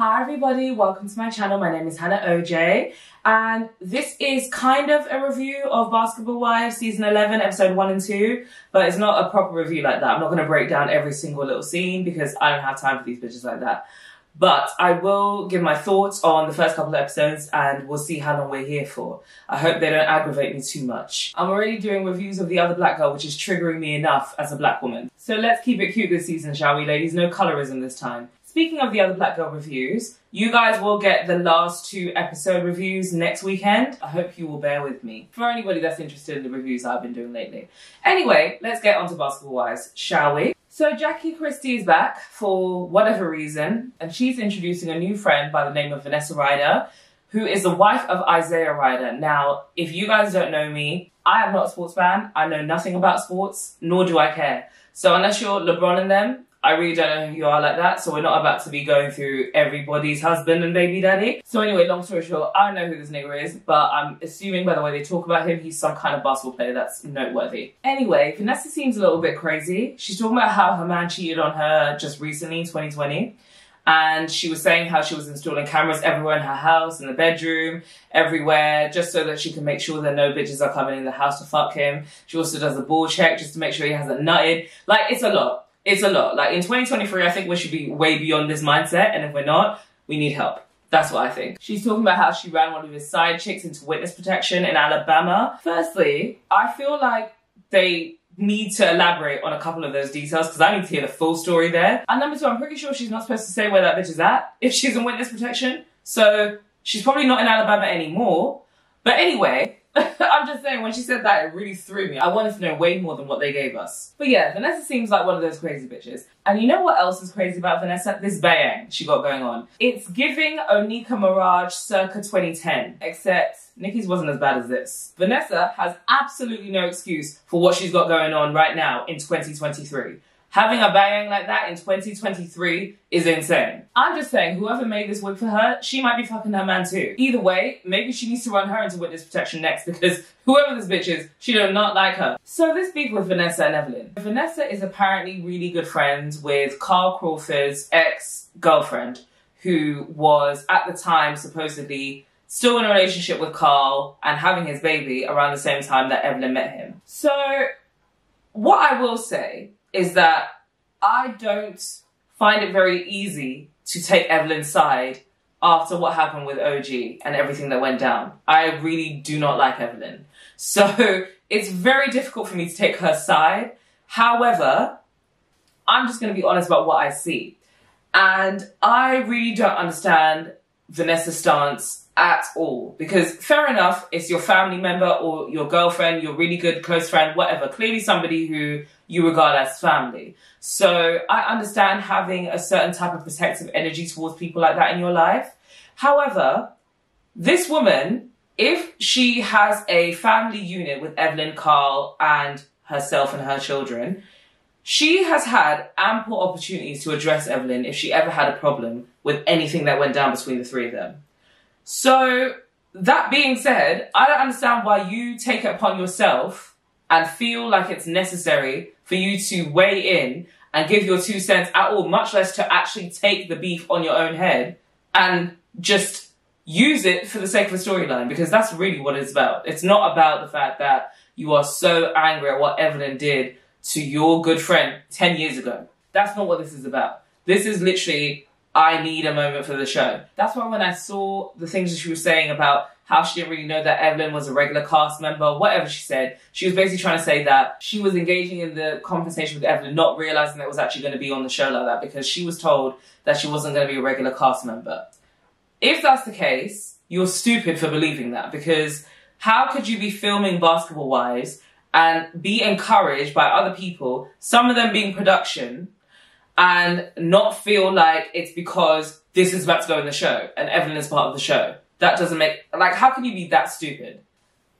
Hi everybody, welcome to my channel. My name is Hannah OJ and this is kind of a review of Basketball Wives season 11 episode 1 and 2 but it's not a proper review like that. I'm not going to break down every single little scene because I don't have time for these bitches like that. But I will give my thoughts on the first couple of episodes and we'll see how long we're here for. I hope they don't aggravate me too much. I'm already doing reviews of the other black girl, which is triggering me enough as a black woman. So let's keep it cute this season, shall we, ladies? No colorism this time. Speaking of the other Black Girl reviews, you guys will get the last two episode reviews next weekend. I hope you will bear with me. For anybody that's interested in the reviews I've been doing lately. Anyway, let's get on to Basketball Wives, shall we? So Jackie Christie is back for whatever reason, and she's introducing a new friend by the name of Vanessa Rider, who is the wife of Isaiah Rider. Now, if you guys don't know me, I am not a sports fan. I know nothing about sports, nor do I care. So unless you're LeBron and them, I really don't know who you are like that, so we're not about to be going through everybody's husband and baby daddy. So anyway, long story short, I don't know who this nigga is, but I'm assuming by the way they talk about him, he's some kind of basketball player that's noteworthy. Anyway, Vanessa seems a little bit crazy. She's talking about how her man cheated on her just recently in 2020. And she was saying how she was installing cameras everywhere in her house, in the bedroom, everywhere, just so that she can make sure that no bitches are coming in the house to fuck him. She also does a ball check just to make sure he hasn't nutted. Like, it's a lot it's a lot. Like in 2023, I think we should be way beyond this mindset. And if we're not, we need help. That's what I think. She's talking about how she ran one of his side chicks into witness protection in Alabama. Firstly, I feel like they need to elaborate on a couple of those details because I need to hear the full story there. And number two, I'm pretty sure she's not supposed to say where that bitch is at if she's in witness protection. So she's probably not in Alabama anymore. But anyway, I'm just saying, when she said that, it really threw me. I wanted to know way more than what they gave us. But yeah, Vanessa seems like one of those crazy bitches. And you know what else is crazy about Vanessa? This bang she got going on. It's giving Onika Maraj circa 2010, except Nikki's wasn't as bad as this. Vanessa has absolutely no excuse for what she's got going on right now in 2023. Having a bang like that in 2023 is insane. I'm just saying, whoever made this wig for her, she might be fucking her man too. Either way, maybe she needs to run her into witness protection next because whoever this bitch is, she does not like her. So this beef with Vanessa and Evelyn. Vanessa is apparently really good friends with Carl Crawford's ex-girlfriend, who was at the time supposedly still in a relationship with Carl and having his baby around the same time that Evelyn met him. So what I will say is that I don't find it very easy to take Evelyn's side after what happened with OG and everything that went down. I really do not like Evelyn. So it's very difficult for me to take her side. However, I'm just going to be honest about what I see. And I really don't understand Vanessa's stance at all. Because fair enough, it's your family member or your girlfriend, your really good close friend, whatever. Clearly somebody who you regard as family. So I understand having a certain type of protective energy towards people like that in your life. However, this woman, if she has a family unit with Evelyn Carl and herself and her children, she has had ample opportunities to address Evelyn if she ever had a problem with anything that went down between the three of them. So, that being said, I don't understand why you take it upon yourself and feel like it's necessary for you to weigh in and give your two cents at all, much less to actually take the beef on your own head and just use it for the sake of a storyline, because that's really what it's about. It's not about the fact that you are so angry at what Evelyn did to your good friend 10 years ago. That's not what this is about. This is literally, I need a moment for the show. That's why when I saw the things that she was saying about how she didn't really know that Evelyn was a regular cast member, whatever she said. She was basically trying to say that she was engaging in the conversation with Evelyn, not realizing that it was actually going to be on the show like that because she was told that she wasn't going to be a regular cast member. If that's the case, you're stupid for believing that because how could you be filming Basketball Wives and be encouraged by other people, some of them being production, and not feel like it's because this is about to go in the show and Evelyn is part of the show? That doesn't make, like, how can you be that stupid?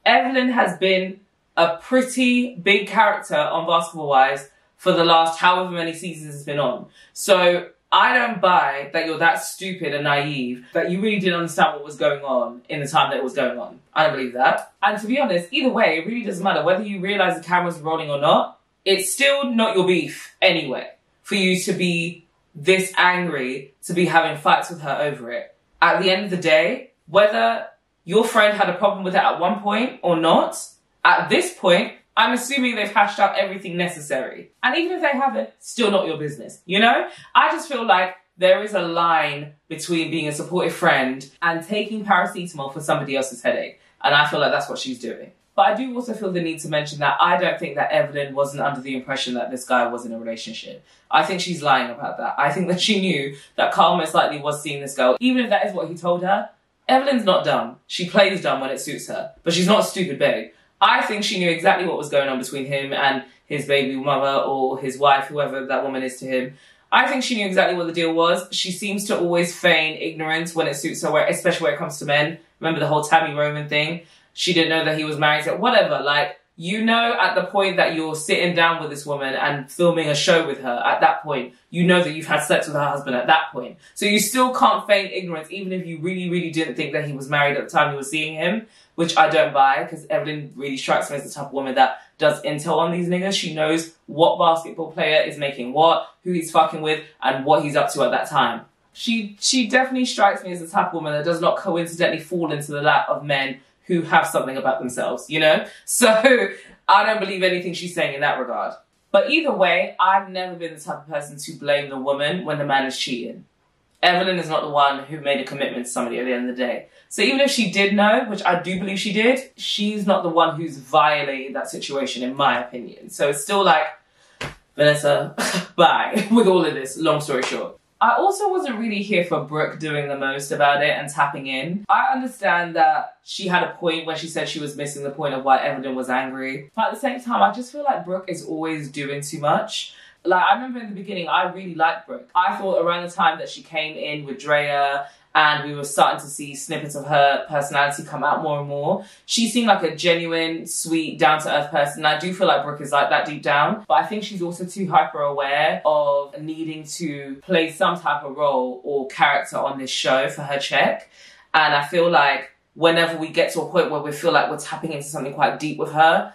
Evelyn has been a pretty big character on Basketball Wives for the last however many seasons it's been on. So I don't buy that you're that stupid and naive that you really didn't understand what was going on in the time that it was going on. I don't believe that. And to be honest, either way, it really doesn't matter whether you realize the camera's rolling or not. It's still not your beef anyway for you to be this angry to be having fights with her over it. At the end of the day, whether your friend had a problem with it at one point or not, at this point, I'm assuming they've hashed out everything necessary. And even if they haven't, still not your business. You know? I just feel like there is a line between being a supportive friend and taking paracetamol for somebody else's headache. And I feel like that's what she's doing. But I do also feel the need to mention that I don't think that Evelyn wasn't under the impression that this guy was in a relationship. I think she's lying about that. I think that she knew that Carl most likely was seeing this girl, even if that is what he told her. Evelyn's not dumb. She plays dumb when it suits her, but she's not stupid babe. I think she knew exactly what was going on between him and his baby mother or his wife, whoever that woman is to him. I think she knew exactly what the deal was. She seems to always feign ignorance when it suits her, especially when it comes to men. Remember the whole Tami Roman thing? She didn't know that he was married to whatever. Like, you know, at the point that you're sitting down with this woman and filming a show with her, at that point, you know that you've had sex with her husband at that point. So you still can't feign ignorance, even if you really, really didn't think that he was married at the time you were seeing him, which I don't buy, because Evelyn really strikes me as the type of woman that does intel on these niggas. She knows what basketball player is making what, who he's fucking with, and what he's up to at that time. She she definitely strikes me as the type of woman that does not coincidentally fall into the lap of men who have something about themselves, you know? So I don't believe anything she's saying in that regard. But either way, I've never been the type of person to blame the woman when the man is cheating. Evelyn is not the one who made a commitment to somebody at the end of the day. So even if she did know, which I do believe she did, she's not the one who's violated that situation, in my opinion. So it's still like, Vanessa, bye, with all of this, long story short. I also wasn't really here for Brooke doing the most about it and tapping in. I understand that she had a point where she said she was missing the point of why Evelyn was angry. But at the same time, I just feel like Brooke is always doing too much. Like, I remember in the beginning, I really liked Brooke. I thought around the time that she came in with Drea and we were starting to see snippets of her personality come out more and more. She seemed like a genuine, sweet, down to earth person. I do feel like Brooke is like that deep down, but I think she's also too hyper aware of needing to play some type of role or character on this show for her check. And I feel like whenever we get to a point where we feel like we're tapping into something quite deep with her,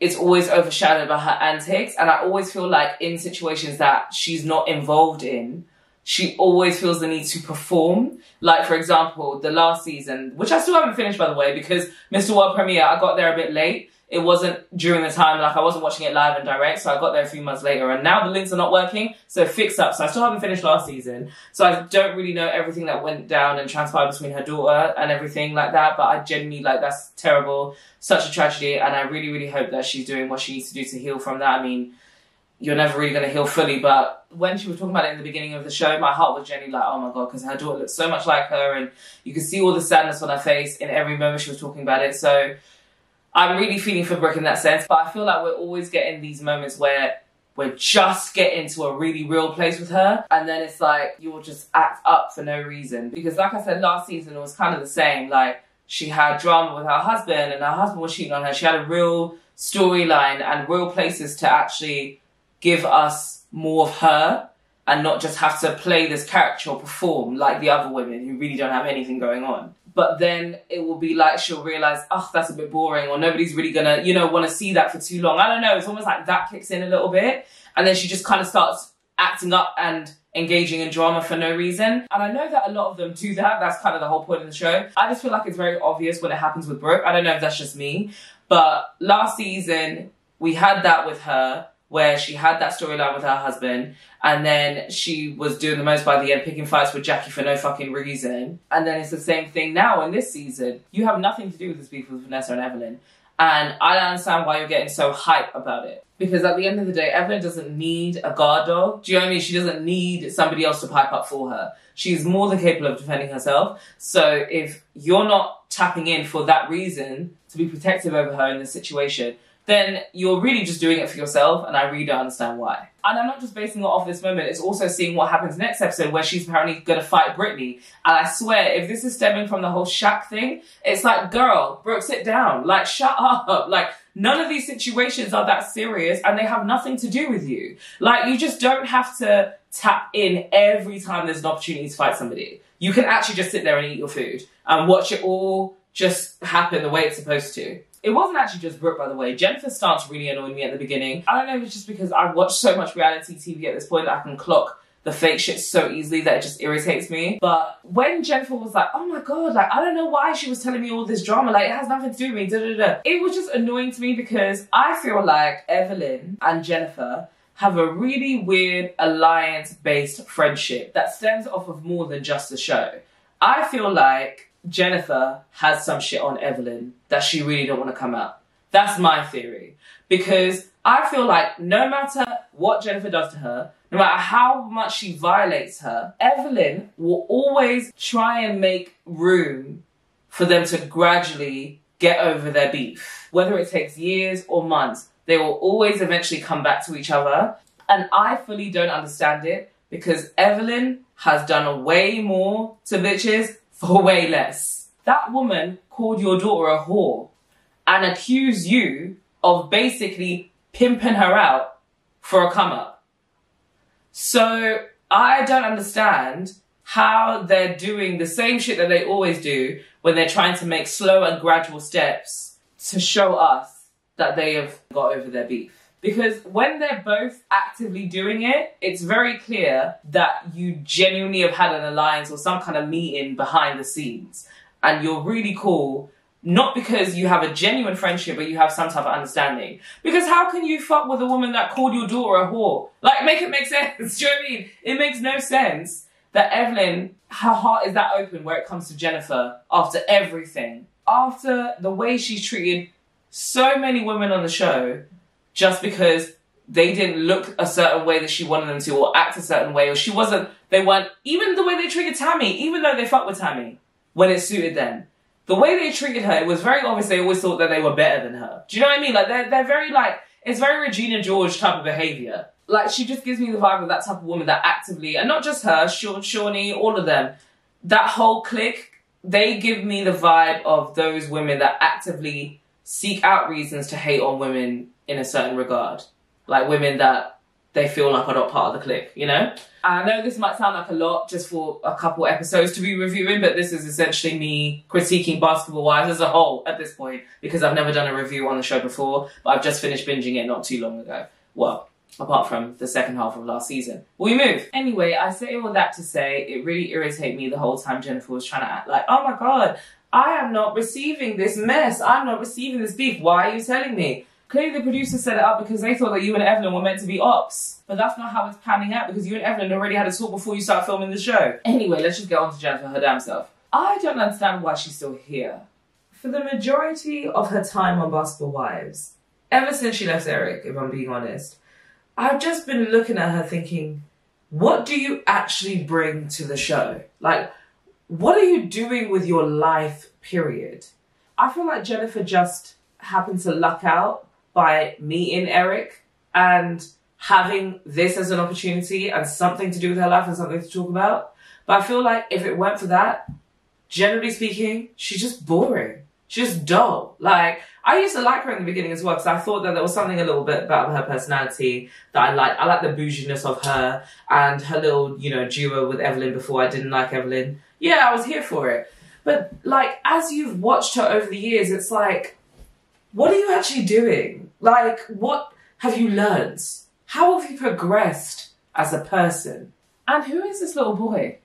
it's always overshadowed by her antics. And I always feel like in situations that she's not involved in, she always feels the need to perform. Like, for example, the last season, which I still haven't finished, by the way, because Mr. World Premiere, I got there a bit late. It wasn't during the time, like, I wasn't watching it live and direct, so I got there a few months later, and now the links are not working, so fix up. So I still haven't finished last season. So I don't really know everything that went down and transpired between her daughter and everything like that, but I genuinely, like, that's terrible. Such a tragedy, and I really, really hope that she's doing what she needs to do to heal from that. I mean, you're never really going to heal fully. But when she was talking about it in the beginning of the show, my heart was genuinely like, oh my God, because her daughter looked so much like her and you could see all the sadness on her face in every moment she was talking about it. So I'm really feeling for Brooke in that sense. But I feel like we're always getting these moments where we're just getting to a really real place with her. And then it's like, you'll just act up for no reason. Because like I said, last season it was kind of the same. Like, she had drama with her husband and her husband was cheating on her. She had a real storyline and real places to actually give us more of her and not just have to play this character or perform like the other women who really don't have anything going on. But then it will be like she'll realize, oh, that's a bit boring, or nobody's really gonna, you know, want to see that for too long. I don't know. It's almost like that kicks in a little bit, and then she just kind of starts acting up and engaging in drama for no reason. And I know that a lot of them do that. That's kind of the whole point of the show. I just feel like it's very obvious when it happens with Brooke. I don't know if that's just me, but last season we had that with her where she had that storyline with her husband and then she was doing the most by the end, picking fights with Jackie for no fucking reason. And then it's the same thing now in this season. You have nothing to do with this beef with Vanessa and Evelyn. And I don't understand why you're getting so hype about it. Because at the end of the day, Evelyn doesn't need a guard dog. Do you know what I mean? She doesn't need somebody else to pipe up for her. She's more than capable of defending herself. So if you're not tapping in for that reason to be protective over her in this situation, then you're really just doing it for yourself, and I really don't understand why. And I'm not just basing it off this moment, it's also seeing what happens next episode where she's apparently gonna fight Brittany. And I swear, if this is stemming from the whole Shaq thing, it's like, girl, Brooke, sit down. Like, shut up. Like, none of these situations are that serious and they have nothing to do with you. Like, you just don't have to tap in every time there's an opportunity to fight somebody. You can actually just sit there and eat your food and watch it all just happen the way it's supposed to. It wasn't actually just Brooke, by the way. Jennifer's stance really annoyed me at the beginning. I don't know if it's just because I've watched so much reality TV at this point that I can clock the fake shit so easily that it just irritates me. But when Jennifer was like, oh my god, like I don't know why she was telling me all this drama, like it has nothing to do with me, da da da. It was just annoying to me because I feel like Evelyn and Jennifer have a really weird alliance based friendship that stems off of more than just the show. I feel like Jennifer has some shit on Evelyn that she really don't want to come out. That's my theory. Because I feel like no matter what Jennifer does to her, no matter how much she violates her, Evelyn will always try and make room for them to gradually get over their beef. Whether it takes years or months, they will always eventually come back to each other. And I fully don't understand it because Evelyn has done way more to bitches for way less. That woman called your daughter a whore and accused you of basically pimping her out for a come up. So I don't understand how they're doing the same shit that they always do when they're trying to make slow and gradual steps to show us that they have got over their beef. Because when they're both actively doing it, it's very clear that you genuinely have had an alliance or some kind of meeting behind the scenes. And you're really cool not because you have a genuine friendship, but you have some type of understanding. Because how can you fuck with a woman that called your daughter a whore? Like, make it make sense. Do you know what I mean? It makes no sense that Evelyn, her heart is that open where it comes to Jennifer after everything. After the way she's treated so many women on the show, just because they didn't look a certain way that she wanted them to, or act a certain way, or she wasn't, they weren't, even the way they treated Tami, even though they fucked with Tami when it suited them the way they treated her, it was very obvious they always thought that they were better than her. Do you know what I mean? Like they're they're very like it's very Regina George type of behavior. Like she just gives me the vibe of that type of woman that actively, and not just her, Shawn, Shaunie, all of them, that whole clique, they give me the vibe of those women that actively seek out reasons to hate on women in a certain regard, like women that they feel like are not part of the clique, you know? I know this might sound like a lot just for a couple episodes to be reviewing, but this is essentially me critiquing Basketball Wives as a whole at this point because I've never done a review on the show before, but I've just finished binging it not too long ago. Well, apart from the second half of last season. Will we move. Anyway, I say all that to say it really irritated me the whole time Jennifer was trying to act like, oh my god, I am not receiving this mess. I'm not receiving this beef. Why are you telling me? Clearly, the producers set it up because they thought that you and Evelyn were meant to be ops. But that's not how it's panning out because you and Evelyn already had a talk before you started filming the show. Anyway, let's just get on to Jennifer, her damn self. I don't understand why she's still here. For the majority of her time on Basketball Wives, ever since she left Eric, if I'm being honest, I've just been looking at her thinking, what do you actually bring to the show? Like, what are you doing with your life, period? I feel like Jennifer just happened to luck out by meeting Eric and having this as an opportunity and something to do with her life and something to talk about. But I feel like if it weren't for that, generally speaking, she's just boring. She's just dull. Like, I used to like her in the beginning as well because I thought that there was something a little bit about her personality that I like. I like the bouginess of her and her little, you know, duo with Evelyn before I didn't like Evelyn. Yeah, I was here for it. But like, as you've watched her over the years, it's like, what are you actually doing? Like, what have you learned? How have you progressed as a person? And who is this little boy?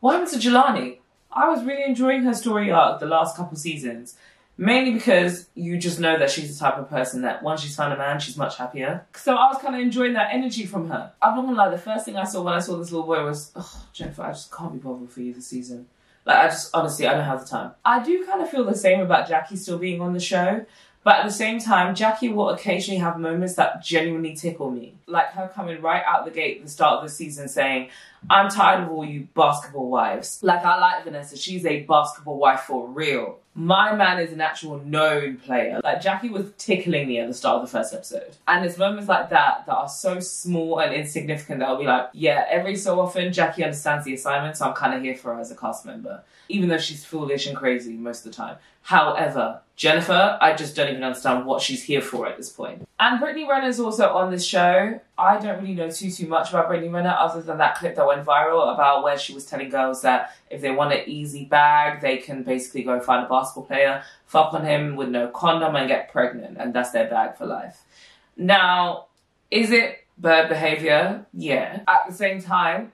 What happened to Jelani? I was really enjoying her story arc the last couple seasons. Mainly because you just know that she's the type of person that once she's found a man, she's much happier. So I was kind of enjoying that energy from her. I'm not gonna lie, the first thing I saw when I saw this little boy was, oh, Jennifer, I just can't be bothered for you this season. Like, I just, honestly, I don't have the time. I do kind of feel the same about Jackie still being on the show. But at the same time, Jackie will occasionally have moments that genuinely tickle me. Like her coming right out the gate at the start of the season saying, I'm tired of all you basketball wives. Like I like Vanessa, she's a basketball wife for real. My man is an actual known player. Like Jackie was tickling me at the start of the first episode. And it's moments like that that are so small and insignificant that I'll be like, yeah, every so often Jackie understands the assignment, so I'm kind of here for her as a cast member. Even though she's foolish and crazy most of the time. However, Jennifer, I just don't even understand what she's here for at this point. And Brittany Renner's also on this show. I don't really know too too much about Brittany Renner other than that clip that went viral about where she was telling girls that if they want an easy bag, they can basically go find a basketball player, fuck on him with no condom and get pregnant, and that's their bag for life. Now, is it Bad behavior, yeah. At the same time,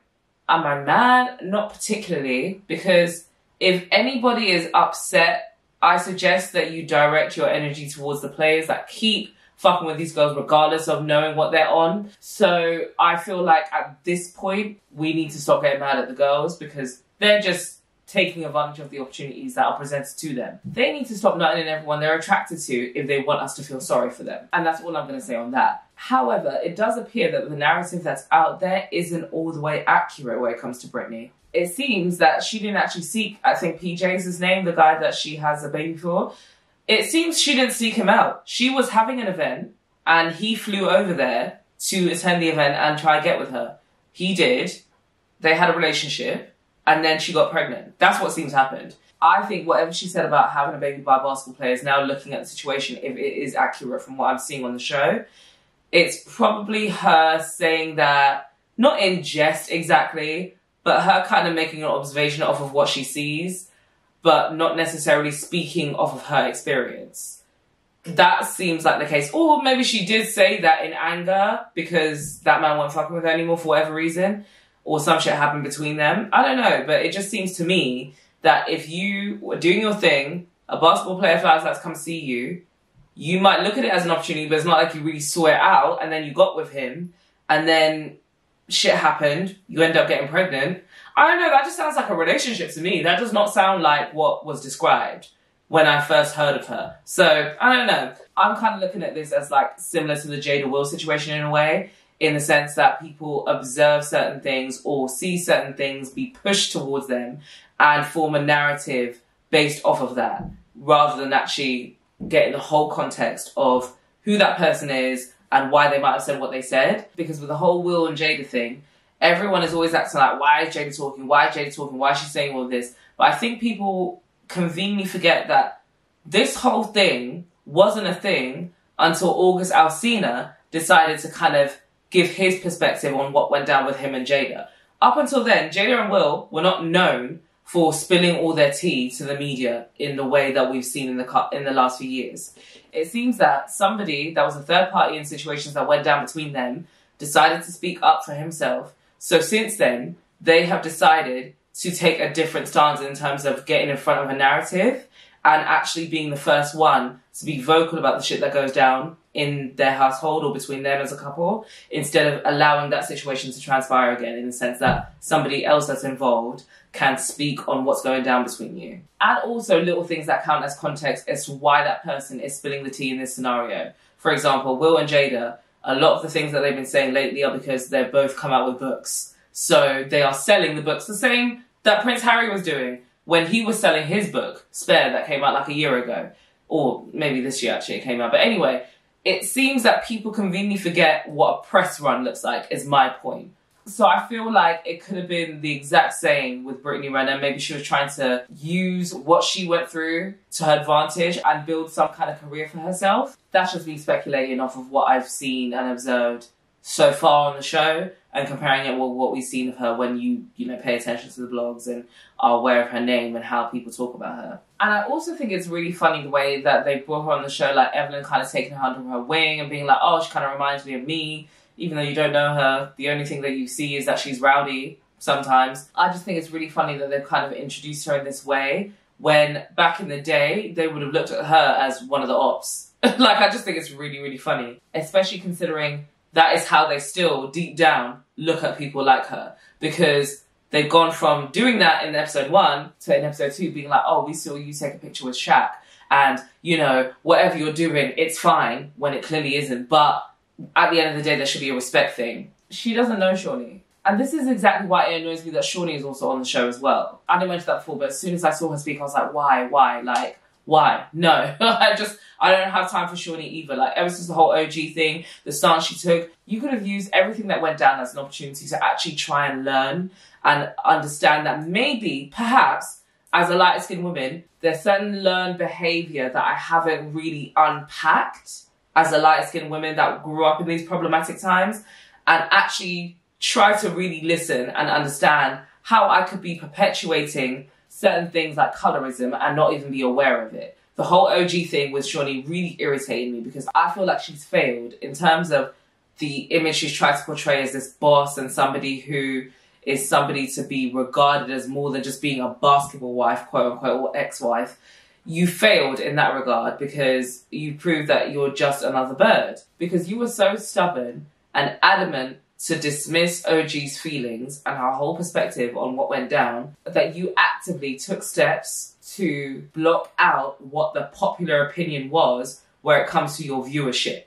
am I mad? Not particularly, because if anybody is upset, I suggest that you direct your energy towards the players that keep fucking with these girls regardless of knowing what they're on. So I feel like at this point, we need to stop getting mad at the girls because they're just taking advantage of the opportunities that are presented to them. They need to stop nutting in everyone they're attracted to if they want us to feel sorry for them. And that's all I'm going to say on that. However, it does appear that the narrative that's out there isn't all the way accurate when it comes to Brittany. It seems that she didn't actually seek, I think PJ's his name, the guy that she has a baby for. It seems she didn't seek him out. She was having an event and he flew over there to attend the event and try to get with her. He did. They had a relationship and then she got pregnant. That's what seems happened. I think whatever she said about having a baby by a basketball player is now looking at the situation, if it is accurate from what I'm seeing on the show, it's probably her saying that, not in jest exactly, but her kind of making an observation off of what she sees, but not necessarily speaking off of her experience. That seems like the case. Or maybe she did say that in anger because that man wasn't fucking with her anymore for whatever reason or some shit happened between them. I don't know, but it just seems to me that if you were doing your thing, a basketball player flies out to come see you, you might look at it as an opportunity, but it's not like you really saw it out and then you got with him and then shit happened, you end up getting pregnant. I don't know, that just sounds like a relationship to me. That does not sound like what was described when I first heard of her. So, I don't know. I'm kind of looking at this as like similar to the Jada Will situation in a way in the sense that people observe certain things or see certain things be pushed towards them and form a narrative based off of that rather than actually getting the whole context of who that person is and why they might have said what they said. Because with the whole Will and Jada thing, everyone is always acting like, why is Jada talking? Why is Jada talking? Why is she saying all this? But I think people conveniently forget that this whole thing wasn't a thing until August Alsina decided to kind of give his perspective on what went down with him and Jada. Up until then, Jada and Will were not known for spilling all their tea to the media in the way that we've seen in the in the last few years. It seems that somebody that was a third party in situations that went down between them decided to speak up for himself. So since then, they have decided to take a different stance in terms of getting in front of a narrative and actually being the first one to be vocal about the shit that goes down in their household or between them as a couple instead of allowing that situation to transpire again in the sense that somebody else that's involved can speak on what's going down between you. And also little things that count as context as to why that person is spilling the tea in this scenario. For example, Will and Jada, a lot of the things that they've been saying lately are because they've both come out with books. So they are selling the books the same that Prince Harry was doing when he was selling his book, Spare, that came out like a year ago. Or maybe this year actually it came out. But anyway, it seems that people conveniently forget what a press run looks like, is my point. So I feel like it could have been the exact same with Brittany Renner. Maybe she was trying to use what she went through to her advantage and build some kind of career for herself. That's just me speculating off of what I've seen and observed so far on the show and comparing it with what we've seen of her when you, you know, pay attention to the blogs and are aware of her name and how people talk about her. And I also think it's really funny the way that they brought her on the show, like Evelyn kind of taking her under her wing and being like, oh, she kind of reminds me of me, even though you don't know her. The only thing that you see is that she's rowdy sometimes. I just think it's really funny that they've kind of introduced her in this way when back in the day they would have looked at her as one of the ops. like, I just think it's really, really funny, especially considering that is how they still deep down look at people like her because they've gone from doing that in episode one to in episode two being like, oh, we saw you take a picture with Shaq and you know whatever you're doing, it's fine when it clearly isn't. But at the end of the day, there should be a respect thing. She doesn't know Shaunie. And this is exactly why it annoys me that Shaunie is also on the show as well. I didn't mention that before, but as soon as I saw her speak, I was like, why, why? Like, why? No. I just, I don't have time for Shaunie either. Like, ever since the whole OG thing, the stance she took, you could have used everything that went down as an opportunity to actually try and learn and understand that maybe, perhaps, as a light skinned woman, there's certain learned behavior that I haven't really unpacked as a light skinned woman that grew up in these problematic times and actually try to really listen and understand how I could be perpetuating certain things like colorism and not even be aware of it. The whole OG thing with Shaunie really irritated me because I feel like she's failed in terms of the image she's trying to portray as this boss and somebody who is somebody to be regarded as more than just being a basketball wife, quote unquote, or ex wife, you failed in that regard because you proved that you're just another bird. Because you were so stubborn and adamant to dismiss OG's feelings and her whole perspective on what went down that you actively took steps to block out what the popular opinion was where it comes to your viewership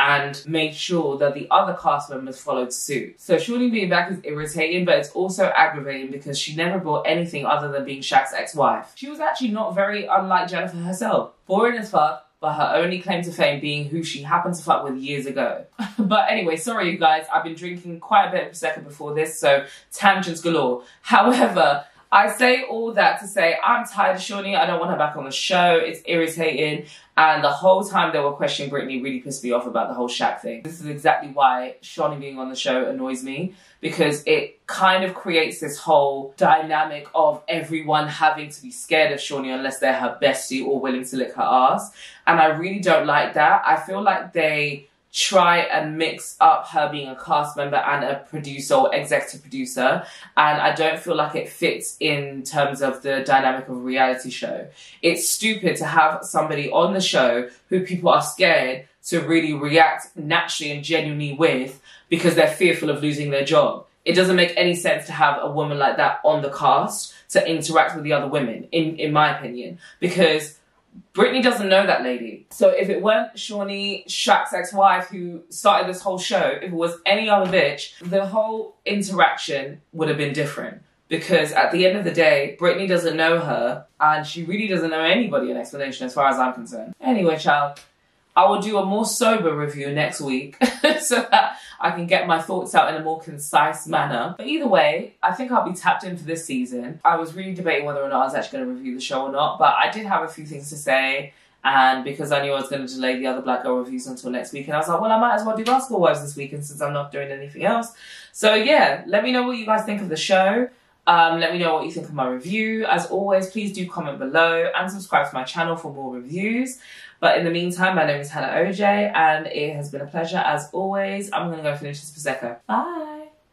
and made sure that the other cast members followed suit. So Shaunie being back is irritating, but it's also aggravating because she never brought anything other than being Shaq's ex-wife. She was actually not very unlike Jennifer herself. Boring as fuck, but her only claim to fame being who she happened to fuck with years ago. but anyway, sorry you guys, I've been drinking quite a bit of Prosecco before this, so tangents galore. However, I say all that to say I'm tired of Shaunie. I don't want her back on the show. It's irritating. And the whole time they were questioning Brittany really pissed me off about the whole Shaq thing. This is exactly why Shaunie being on the show annoys me because it kind of creates this whole dynamic of everyone having to be scared of Shaunie unless they're her bestie or willing to lick her ass. And I really don't like that. I feel like they try and mix up her being a cast member and a producer or executive producer and I don't feel like it fits in terms of the dynamic of a reality show. It's stupid to have somebody on the show who people are scared to really react naturally and genuinely with because they're fearful of losing their job. It doesn't make any sense to have a woman like that on the cast to interact with the other women, in, in my opinion, because Brittany doesn't know that lady. So if it weren't Shaunie, Shaq's ex-wife, who started this whole show, if it was any other bitch, the whole interaction would have been different. Because at the end of the day, Brittany doesn't know her, and she really doesn't know anybody in explanation as far as I'm concerned. Anyway, child, I will do a more sober review next week so that I can get my thoughts out in a more concise manner. But either way, I think I'll be tapped in for this season. I was really debating whether or not I was actually going to review the show or not, but I did have a few things to say. And because I knew I was going to delay the other Black Girl reviews until next week, and I was like, well, I might as well do Basketball Wives this weekend since I'm not doing anything else. So yeah, let me know what you guys think of the show. Um, let me know what you think of my review. As always, please do comment below and subscribe to my channel for more reviews. But in the meantime, my name is Hannah OJ, and it has been a pleasure as always. I'm going to go finish this Prosecco. Bye.